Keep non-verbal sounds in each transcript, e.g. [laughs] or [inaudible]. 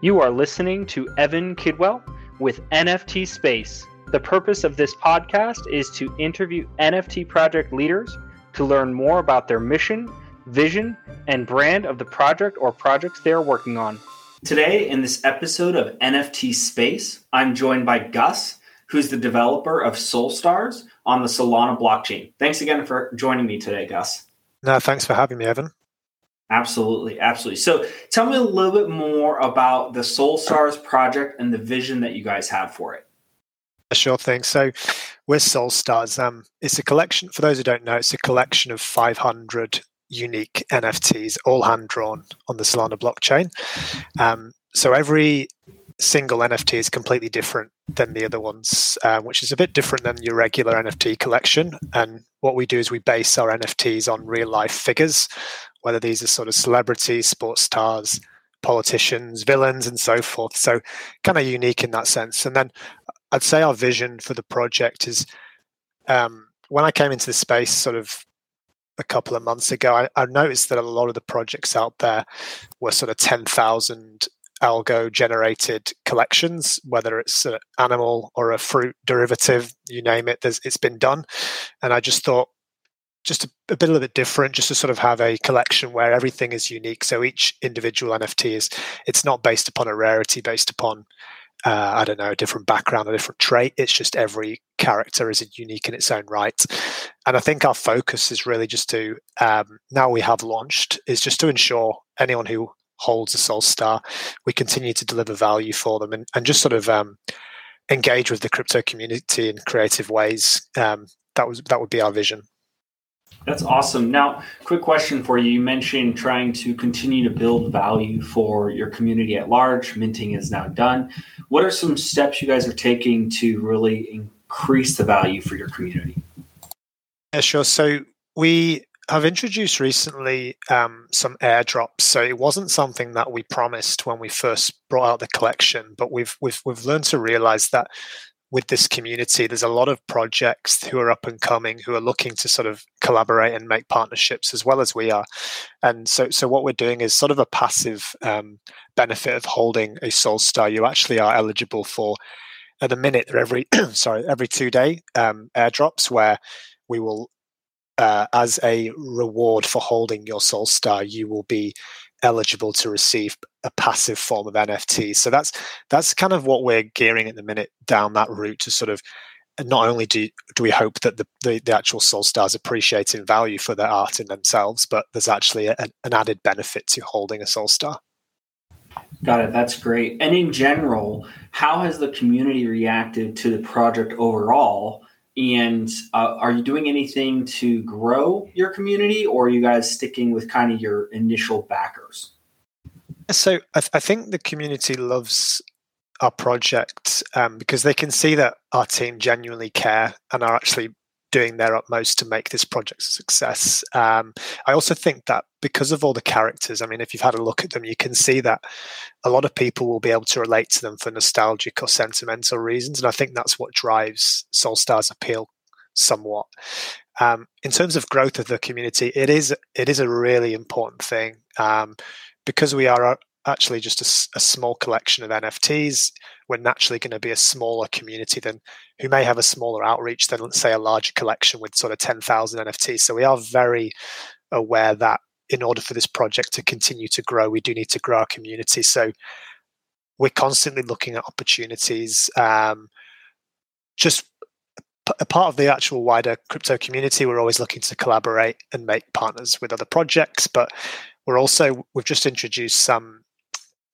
You are listening to Evan Kidwell with NFT Space. The purpose of this podcast is to interview NFT project leaders to learn more about their mission, vision, and brand of the project or projects they are working on. Today, in this episode of NFT Space, I'm joined by Gus, who's the developer of Solstars on the Solana blockchain. Thanks again for joining me today, Gus. No, thanks for having me, Evan. Absolutely, absolutely. So, tell me a little bit more about the SolStars project and the vision that you guys have for it. Sure thing. So, with Solstars, um, it's a collection. For those who don't know, it's a collection of 500 unique NFTs, all hand drawn on the Solana blockchain. Um, so every single NFT is completely different than the other ones, uh, which is a bit different than your regular NFT collection. And what we do is we base our NFTs on real life figures whether these are sort of celebrities, sports stars, politicians, villains, and so forth. So, kind of unique in that sense. And then I'd say our vision for the project is um, when I came into the space sort of a couple of months ago, I, I, noticed that a lot of the projects out there were sort of 10,000 algo generated collections, whether it's an animal or a fruit derivative, you name it, it's been done. And I just thought, just a, a bit a little bit different, just to sort of have a collection where everything is unique. So each individual NFT is it's not based upon a rarity, based upon uh, I don't know, a different background, a different trait. It's just every character is unique in its own right. And I think our focus is really just to, um, now we have launched, is just to ensure anyone who holds a SolStar, we continue to deliver value for them and, and just sort of um, engage with the crypto community in creative ways. Um, that was that would be our vision. That's awesome. Now, quick question for you. You mentioned trying to continue to build value for your community at large. Minting is now done. What are some steps you guys are taking to really increase the value for your community? Yeah, sure. So we have introduced recently um, some airdrops. So it wasn't something that we promised when we first brought out the collection, but we've we've we've learned to realize that with this community, there's a lot of projects who are up and coming who are looking to sort of collaborate and make partnerships as well as we are. And so, so what we're doing is sort of a passive um, benefit of holding a SolStar. You actually are eligible for, at the minute, every [clears throat] sorry every two day um, airdrops where we will. Uh, as a reward for holding your SolStar, you will be eligible to receive a passive form of NFT. So that's that's kind of what we're gearing at the minute down that route to sort of uh, not only do do we hope that the, the, the actual SolStars appreciate in value for their art in themselves, but there's actually a, an added benefit to holding a SolStar. Got it. That's great. And in general, how has the community reacted to the project overall? And uh, are you doing anything to grow your community, or are you guys sticking with kind of your initial backers? So I, th- I think the community loves our project um, because they can see that our team genuinely care and are actually doing their utmost to make this project a success. Um, I also think that because of all the characters, I mean, if you've had a look at them, you can see that a lot of people will be able to relate to them for nostalgic or sentimental reasons. And I think that's what drives Solstar's appeal somewhat. Um, in terms of growth of the community, it is it is a really important thing um, because we are actually just a, a small collection of NFTs we're naturally going to be a smaller community than who may have a smaller outreach than let's say a larger collection with sort of 10,000 NFTs. So we are very aware that in order for this project to continue to grow, we do need to grow our community. So we're constantly looking at opportunities. Um, just a part of the actual wider crypto community, we're always looking to collaborate and make partners with other projects. But we're also we've just introduced some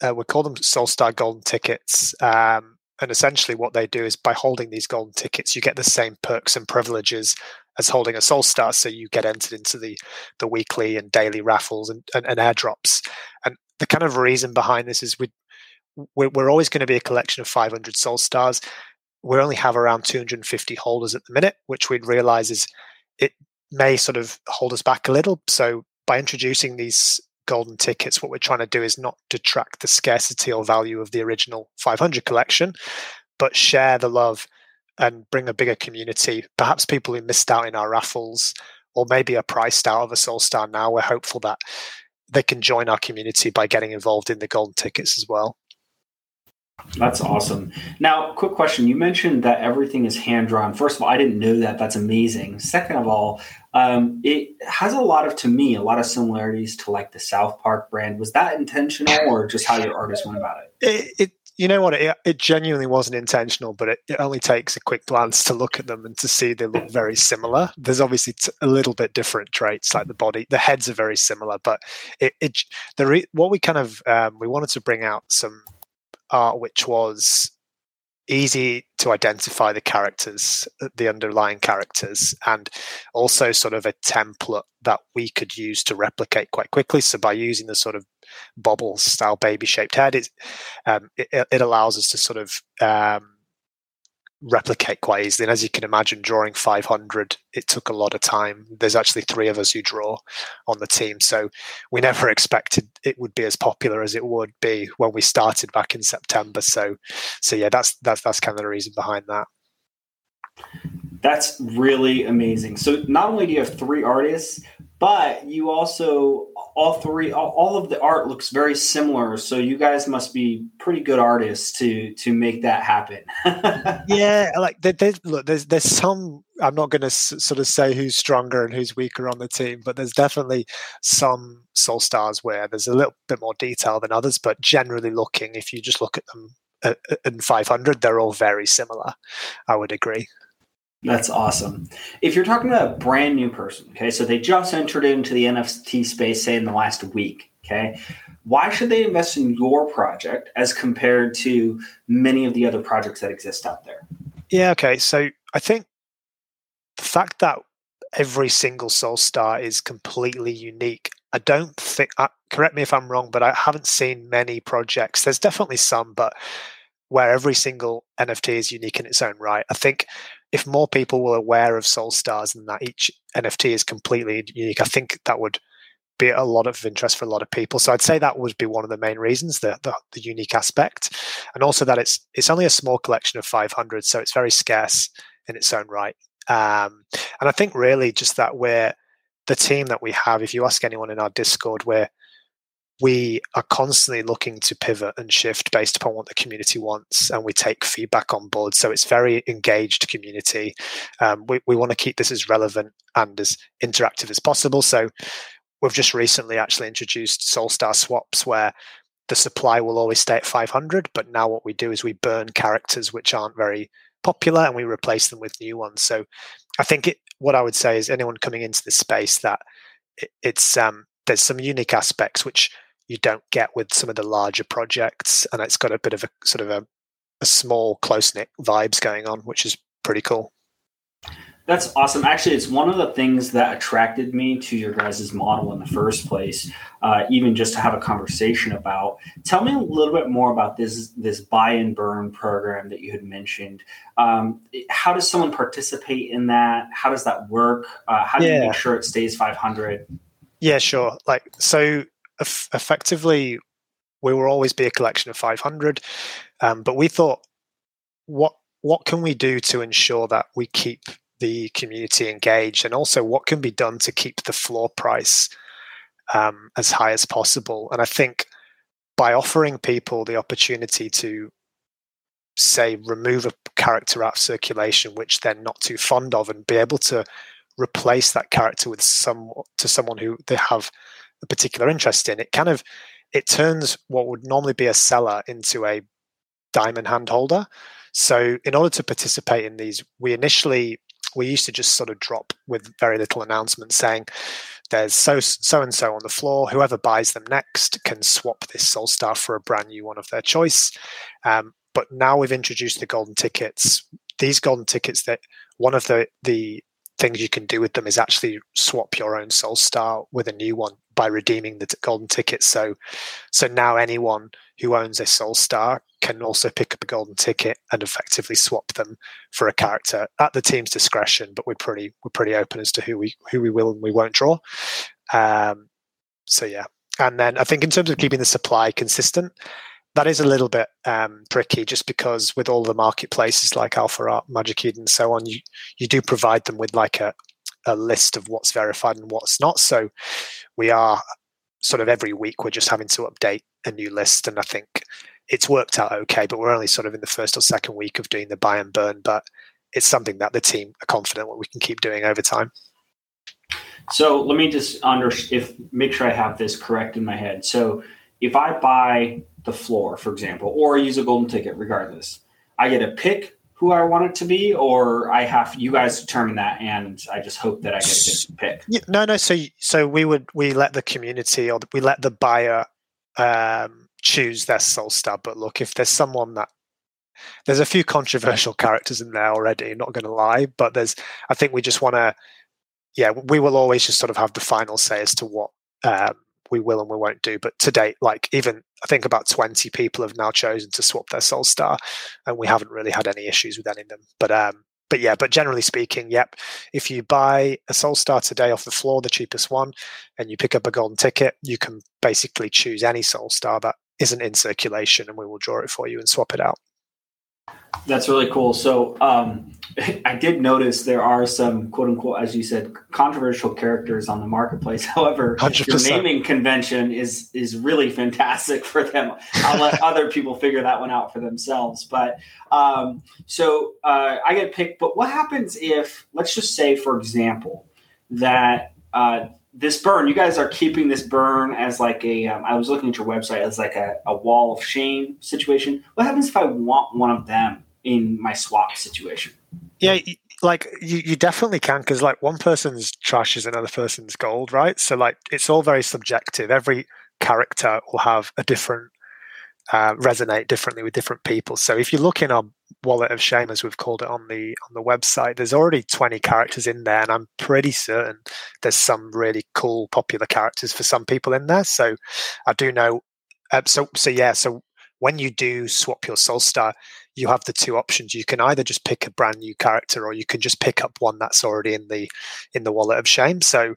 uh, we call them Solstar Golden tickets. Um, and essentially, what they do is by holding these golden tickets, you get the same perks and privileges as holding a Solstar. So you get entered into the the weekly and daily raffles and, and, and airdrops. And the kind of reason behind this is we we're, we're always going to be a collection of 500 Solstars. We only have around 250 holders at the minute, which we'd realize is it may sort of hold us back a little. So by introducing these golden tickets, what we're trying to do is not detract the scarcity or value of the original 500 collection, but share the love and bring a bigger community. Perhaps people who missed out in our raffles or maybe are priced out of a SolStar now. We're hopeful that they can join our community by getting involved in the golden tickets as well. That's awesome. Now, quick question. You mentioned that everything is hand drawn. First of all, I didn't know that. That's amazing. Second of all, um, it has a lot of, to me, a lot of similarities to like the South Park brand. Was that intentional or just how your artist went about it? It, it you know what? It, it genuinely wasn't intentional, but it, it, only takes a quick glance to look at them and to see they look very similar. There's obviously t- a little bit different traits, like the body. The heads are very similar, but it, it the re- what we kind of um, we wanted to bring out some art which was easy to identify the characters, uh, the underlying characters, and also sort of a template that we could use to replicate quite quickly. So by using the sort of bobble style baby shaped head, it, um, it, it allows us to sort of um, replicate quite easily. And as you can imagine, drawing 500, it took a lot of time. There's actually three of us who draw on the team. So we never expected it would be as popular as it would be when we started back in September. So, so yeah, that's, that's, that's kind of the reason behind that. That's really amazing. So not only do you have three artists, but you also all three all, all, of the art looks very similar. So you guys must be pretty good artists to to make that happen. [laughs] Yeah like there, there's look there's there's some i'm not going to s- sort of say who's stronger and who's weaker on the team but there's definitely some SolStars where there's a little bit more detail than others but generally looking if you just look at them uh, uh, in 500 they're all very similar. I would agree that's awesome. If you're talking to a brand new person, okay, so they just entered into the NFT space, say in the last week, okay, why should they invest in your project as compared to many of the other projects that exist out there? Yeah, okay. So I think the fact that every single SolStar is completely unique. I don't think, uh, correct me if I'm wrong, but I haven't seen many projects. There's definitely some, but where every single NFT is unique in its own right. I think if more people were aware of SolStars and that each NFT is completely unique, I think that would be a lot of interest for a lot of people. So I'd say that would be one of the main reasons, the, the, the unique aspect, and also that it's it's only a small collection of 500, so it's very scarce in its own right. Um, and I think really just that we're the team that we have. If you ask anyone in our Discord, we're we are constantly looking to pivot and shift based upon what the community wants and we take feedback on board. So it's very engaged community. Um, we, we want to keep this as relevant and as interactive as possible. So we've just recently actually introduced SolStar swaps where the supply will always stay at 500 but now what we do is we burn characters which aren't very popular and we replace them with new ones. So i think it, what i would say is anyone coming into this space that it, it's um, there's some unique aspects which you don't get with some of the larger projects, and it's got a bit of a sort of a, a small, close knit vibes going on, which is pretty cool. That's awesome. Actually, it's one of the things that attracted me to your guys' model in the first place, uh, even just to have a conversation about. Tell me a little bit more about this this buy and burn program that you had mentioned. Um, how does someone participate in that? How does that work? Uh, how do yeah. you make sure it stays 500? Yeah, sure. Like so, effectively we will always be a collection of 500 um, but we thought what what can we do to ensure that we keep the community engaged and also what can be done to keep the floor price um, as high as possible? And i think by offering people the opportunity to say remove a character out of circulation which they're not too fond of and be able to replace that character with some to someone who they have a particular interest in, it kind of it turns what would normally be a seller into a diamond hand holder. So in order to participate in these, we initially we used to just sort of drop with very little announcement saying there's so so and so on the floor. Whoever buys them next can swap this SolStar for a brand new one of their choice. Um, but now we've introduced the golden tickets. These golden tickets that one of the the things you can do with them is actually swap your own SolStar with a new one by redeeming the golden ticket. So, so now anyone who owns a SolStar can also pick up a golden ticket and effectively swap them for a character at the team's discretion. But we're pretty we're pretty open as to who we who we will and we won't draw. Um, so yeah, and then I think in terms of keeping the supply consistent, that is a little bit um, tricky just because with all the marketplaces like Alpha Art, Magic Eden, and so on, you you do provide them with like a a list of what's verified and what's not. So we are sort of every week we're just having to update a new list, and I think it's worked out okay, but we're only sort of in the first or second week of doing the buy and burn. But it's something that the team are confident what we can keep doing over time. So let me just under if make sure I have this correct in my head. So if I buy the floor, for example, or use a golden ticket, regardless, I get to pick who I want it to be, or I have you guys determine that, and I just hope that I get a good pick. Yeah, no, no. So, so we would we let the community or we let the buyer um, choose their SolStar. But look, if there's someone that there's a few controversial characters in there already, not going to lie, but there's I think we just want to, yeah, we will always just sort of have the final say as to what um, we will and we won't do. But to date, like even I think about 20 people have now chosen to swap their SolStar, and we haven't really had any issues with any of them. But um, but yeah, but generally speaking, yep. If you buy a SolStar today off the floor, the cheapest one, and you pick up a golden ticket, you can basically choose any SolStar that isn't in circulation, and we will draw it for you and swap it out. That's really cool. So um, [laughs] I did notice there are some quote unquote, as you said, controversial characters on the marketplace. [laughs] However, 100%. your naming convention is is really fantastic [laughs] for them. I'll let other people figure that one out for themselves. But um, so uh, I get picked. But what happens if, let's just say, for example, that uh, this burn, you guys are keeping this burn as like a. Um, I was looking at your website as like a, a wall of shame situation. What happens if I want one of them in my swap situation? Yeah, like you, you definitely can because like one person's trash is another person's gold, right? So like it's all very subjective. Every character will have a different uh, resonate differently with different people. So if you look in our wallet of shame, as we've called it on the on the website, there's already 20 characters in there, and I'm pretty certain there's some really cool, popular characters for some people in there. So I do know. Uh, so so yeah. So when you do swap your SolStar, you have the two options. You can either just pick a brand new character, or you can just pick up one that's already in the in the wallet of shame. So,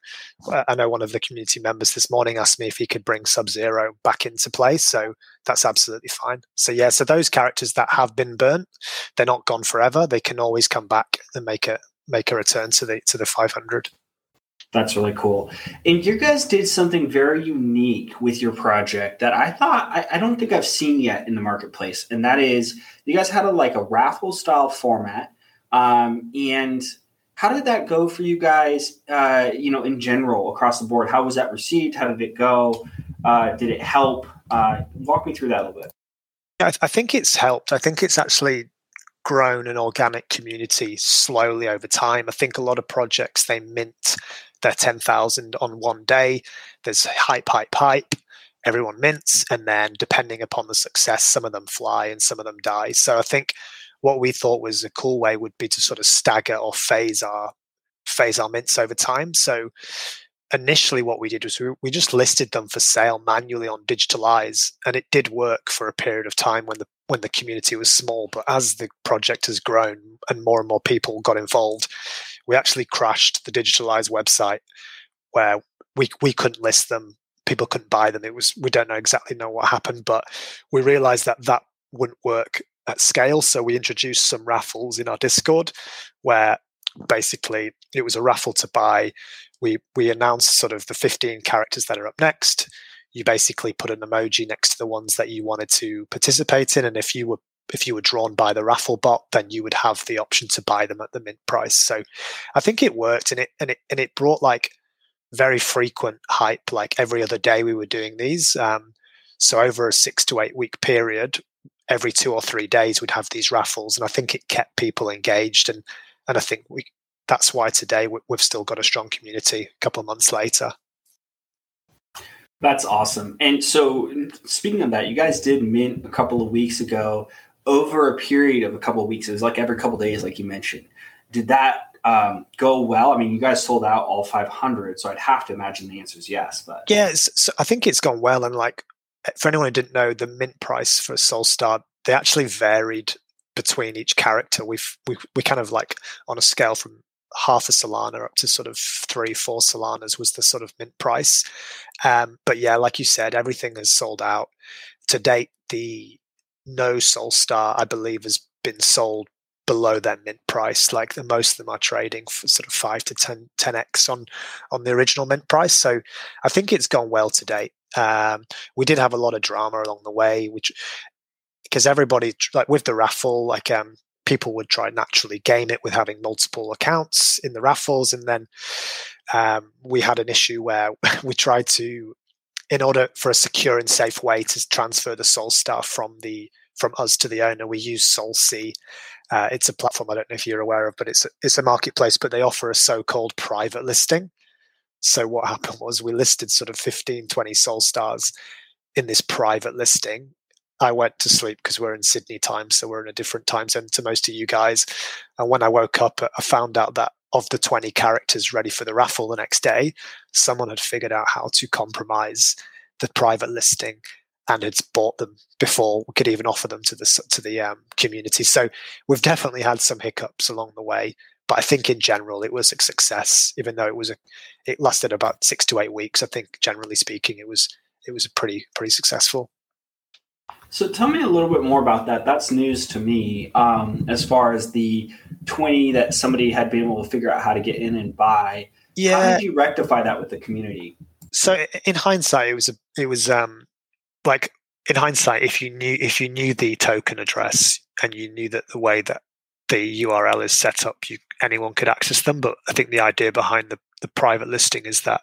uh, I know one of the community members this morning asked me if he could bring Sub Zero back into play. So that's absolutely fine. So yeah, so those characters that have been burnt, they're not gone forever. They can always come back and make a make a return to the to the 500. That's really cool. And you guys did something very unique with your project that I thought I, I, don't think I've seen yet in the marketplace, and that is you guys had a like a raffle style format. Um, and how did that go for you guys? Uh, you know, in general across the board, how was that received? How did it go? Uh, did it help? Uh, walk me through that a little bit. I, I think it's helped. I think it's actually grown an organic community slowly over time. I think a lot of projects they mint their 10,000 on one day. There's hype, hype, hype. Everyone mints. And then, depending upon the success, some of them fly and some of them die. So I think what we thought was a cool way would be to sort of stagger or phase our phase our mints over time. So initially what we did was we, we just listed them for sale manually on DigitalEyes and it did work for a period of time when the when the community was small but as the project has grown and more and more people got involved we actually crashed the digitalized website where we we couldn't list them. People couldn't buy them. It was we don't know exactly know what happened but we realized that that wouldn't work at scale. So we introduced some raffles in our discord where basically it was a raffle to buy. We we announced sort of the 15 characters that are up next. You basically put an emoji next to the ones that you wanted to participate in and if you were if you were drawn by the raffle bot, then you would have the option to buy them at the mint price. So I think it worked and it and it and it brought like very frequent hype. Like every other day we were doing these. Um, so over a six to eight week period, every two or three days we'd have these raffles, and I think it kept people engaged. And and I think we that's why today we've still got a strong community. A couple of months later. That's awesome. And so, speaking of that, you guys did mint a couple of weeks ago over a period of a couple of weeks, it was like every couple days, like you mentioned. Did that um, go well? I mean, you guys sold out all 500, so I'd have to imagine the answer is yes. But yeah, so I think it's gone well. And like for anyone who didn't know, the mint price for SolStar they actually varied between each character. We've we we kind of like on a scale from half a Solana up to sort of three, four Solanas was the sort of mint price. Um, but yeah, like you said, everything has sold out to date. The no SolStar, I believe, has been sold below their mint price. Like the most of them are trading for sort of five to 10, 10x on on the original mint price. So I think it's gone well to date. Um, we did have a lot of drama along the way, which because everybody like with the raffle, like um, people would try naturally game it with having multiple accounts in the raffles, and then um, we had an issue where [laughs] we tried to, in order for a secure and safe way to transfer the SolStar from the from us to the owner, we use SolSea. Uh, it's a platform I don't know if you're aware of, but it's a, it's a marketplace, but they offer a so-called private listing. So what happened was we listed sort of 15, 20 SolStars in this private listing. I went to sleep because we're in Sydney time, so we're in a different time zone to most of you guys. And when I woke up, I found out that of the 20 characters ready for the raffle the next day, someone had figured out how to compromise the private listing and had bought them before we could even offer them to the to the um, community. So we've definitely had some hiccups along the way, but I think in general it was a success. Even though it was a, it lasted about six to eight weeks. I think generally speaking, it was it was pretty pretty successful. So tell me a little bit more about that. That's news to me. Um, as far as the twenty that somebody had been able to figure out how to get in and buy. Yeah. How did you rectify that with the community? So in hindsight, it was a, it was um, like in hindsight, if you knew if you knew the token address and you knew that the way that the URL is set up, you anyone could access them. But I think the idea behind the, the private listing is that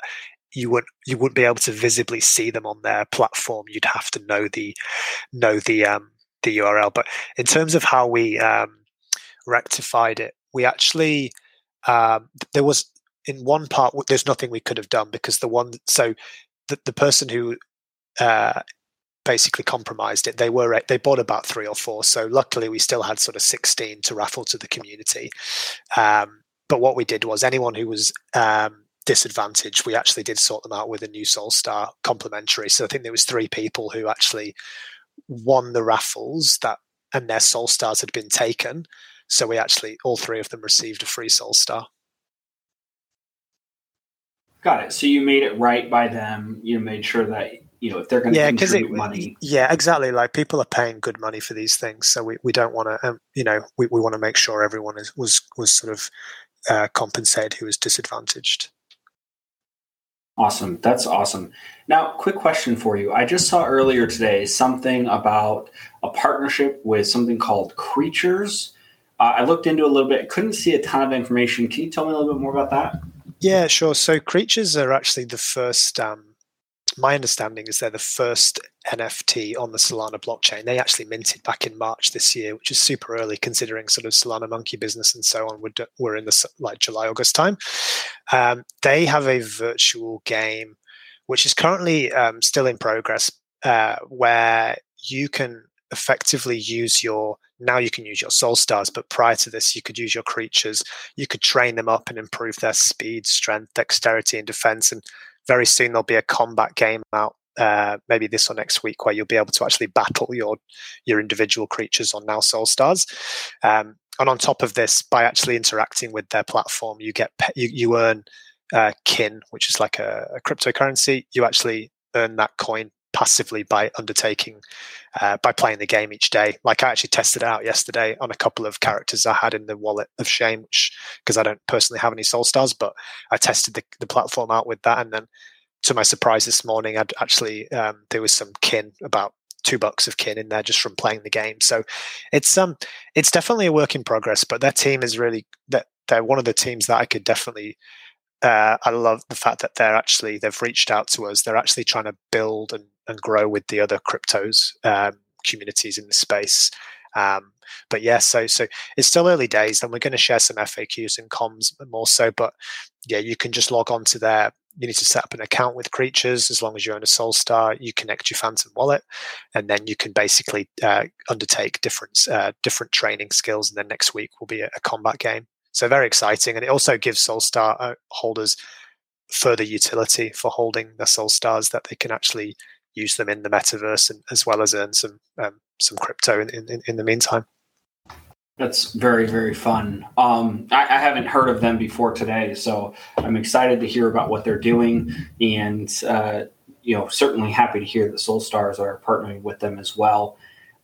you wouldn't you wouldn't be able to visibly see them on their platform. You'd have to know the know the um, the URL. But in terms of how we um, rectified it, we actually um, there was in one part there's nothing we could have done because the one so the, the person who uh, basically compromised it. They were they bought about three or four, so luckily we still had sort of sixteen to raffle to the community. Um, but what we did was anyone who was um, disadvantaged, we actually did sort them out with a new SolStar complimentary. So I think there was three people who actually won the raffles that and their SolStars had been taken. So we actually all three of them received a free SolStar. Got it. So you made it right by them. You made sure that you know if they're going to yeah, contribute it, money. Yeah, exactly. Like people are paying good money for these things, so we, we don't want to. Um, you know, we, we want to make sure everyone is was was sort of uh, compensated who was disadvantaged. Awesome. That's awesome. Now, quick question for you. I just saw earlier today something about a partnership with something called Creatures. Uh, I looked into a little bit, couldn't see a ton of information. Can you tell me a little bit more about that? Yeah, sure. So, Creatures are actually the first um, my understanding is they're the first NFT on the Solana blockchain. They actually minted back in March this year, which is super early considering sort of Solana monkey business and so on. We're, we're in the like July August time. Um, they have a virtual game which is currently um, still in progress, uh, where you can effectively use your now you can use your SolStars but prior to this you could use your creatures you could train them up and improve their speed strength dexterity and defense and very soon there'll be a combat game out uh, maybe this or next week where you'll be able to actually battle your your individual creatures on now SolStars. Um, and on top of this by actually interacting with their platform you get you, you earn uh, kin which is like a, a, cryptocurrency. You actually earn that coin passively by undertaking uh, by playing the game each day. Like i actually tested out yesterday on a couple of characters i had in the wallet of shame which because i don't personally have any SolStars but i tested the, the platform out with that. And then to my surprise this morning i'd actually um, there was some kin about two bucks of kin in there just from playing the game. So it's um it's definitely a work in progress but their team is really that they're one of the teams that i could definitely uh, I love the fact that they're actually they've reached out to us. They're actually trying to build and and grow with the other cryptos um, communities in the space. Um, but yeah, so so it's still early days, and we're going to share some FAQs and comms more so. But yeah, you can just log on to there. You need to set up an account with Creatures as long as you own a SolStar. You connect your Phantom wallet, and then you can basically uh, undertake different uh, different training skills. And then next week will be a, a, combat game. So very exciting, and it also gives SolStar uh, holders further utility for holding their SolStars that they can actually use them in the metaverse and as well as earn some um, some crypto in, in, in the meantime. That's very very fun. Um, I, I, haven't heard of them before today, so I'm excited to hear about what they're doing, and uh, you know certainly happy to hear that SolStars are partnering with them as well.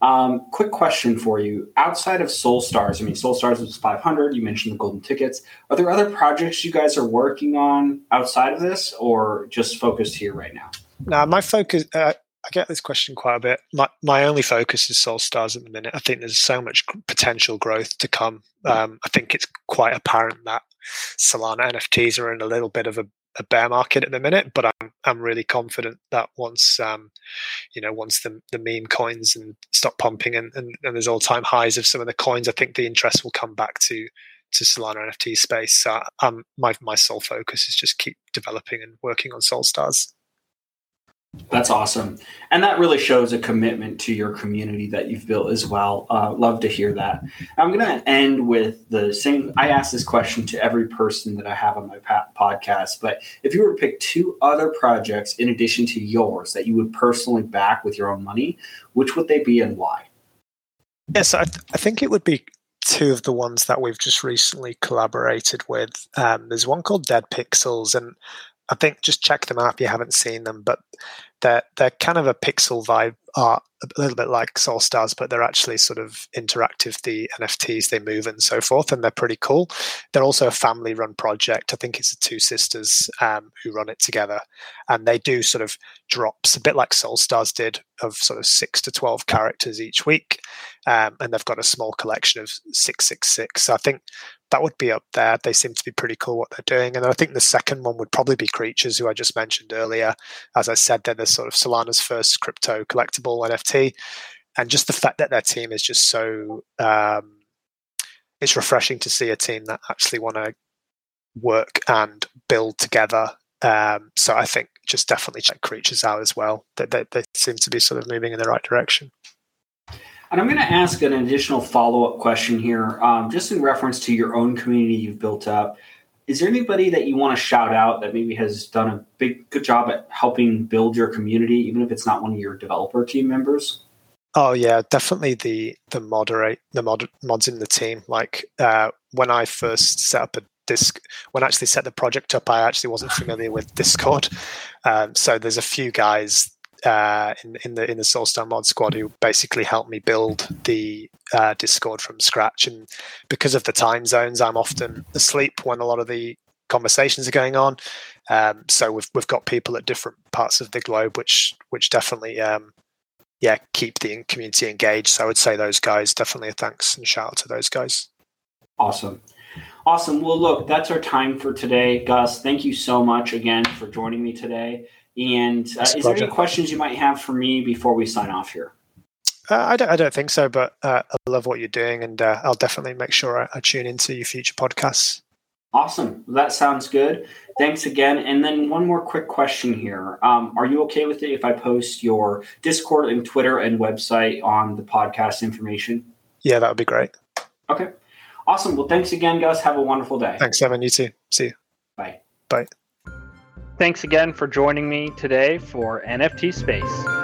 Um, quick question for you: Outside of SolStars, I mean, SolStars was 500. You mentioned the golden tickets. Are there other projects you guys are working on outside of this, or just focused here right now? Now, my focus, uh, I get this question quite a bit. My my only focus is SolStars at the minute. I think there's so much potential growth to come. Um, I think it's quite apparent that Solana NFTs are in a little bit of a, a bear market at the minute, but I'm I'm really confident that once um, you know once the the meme coins and stop pumping and, and, and there's all time highs of some of the coins, I think the interest will come back to to Solana NFT space. So um, my my sole focus is just keep developing and working on SolStars. That's awesome. And that really shows a commitment to your community that you've built as well. Uh, love to hear that. I'm going to end with the same. I ask this question to every person that I have on my podcast, but if you were to pick two other projects in addition to yours that you would personally back with your own money, which would they be and why? Yes, I, th- I think it would be two of the ones that we've just recently collaborated with. Um, there's one called Dead Pixels, and I think just check them out if you haven't seen them. But they're they're kind of a pixel vibe art, a little bit like SolStars, but they're actually sort of interactive. The NFTs they move and so forth, and they're pretty cool. They're also a family-run project. I think it's the two sisters um, who run it together, and they do sort of drops a bit like SolStars did of sort of six to twelve characters each week, um, and they've got a small collection of six six six. So I think that would be up there. They seem to be pretty cool what they're doing. And I think the second one would probably be Creatures, who I just mentioned earlier. As I said, they're the sort of Solana's first crypto collectible NFT. And just the fact that their team is just so, um, it's refreshing to see a team that actually want to work and build together. Um, so I think just definitely check Creatures out as well. That they, they, they seem to be sort of moving in the right direction. And I'm going to ask an additional follow up question here, um, just in reference to your own community you've built up. Is there anybody that you want to shout out that maybe has done a big, good job at helping build your community, even if it's not one of your developer team members? Oh yeah, definitely the the moderate the mod, mods in the team. Like uh, when I first set up a disc, when I actually set the project up, I actually wasn't familiar with Discord. Um, so there's a few guys uh, in, in the in the mod squad who basically helped me build the uh, Discord from scratch. And because of the time zones, I'm often asleep when a lot of the conversations are going on. Um, so we've we've got people at different parts of the globe, which which definitely um, yeah keep the community engaged. So I would say those guys definitely a thanks and shout out to those guys. Awesome. Awesome. Well, look, that's our time for today. Gus, thank you so much again for joining me today. And uh, is there any questions you might have for me before we sign off here? Uh, I, don't, I don't think so, but uh, I love what you're doing, and uh, I'll definitely make sure I, I, tune into your future podcasts. Awesome. That sounds good. Thanks again. And then one more quick question here. Um, are you okay with it if I post your Discord and Twitter and website on the podcast information? Yeah, that would be great. Okay. Awesome. Well, thanks again, Gus. Have a wonderful day. Thanks, Evan. You too. See you. Bye. Bye. Thanks again for joining me today for NFT Space.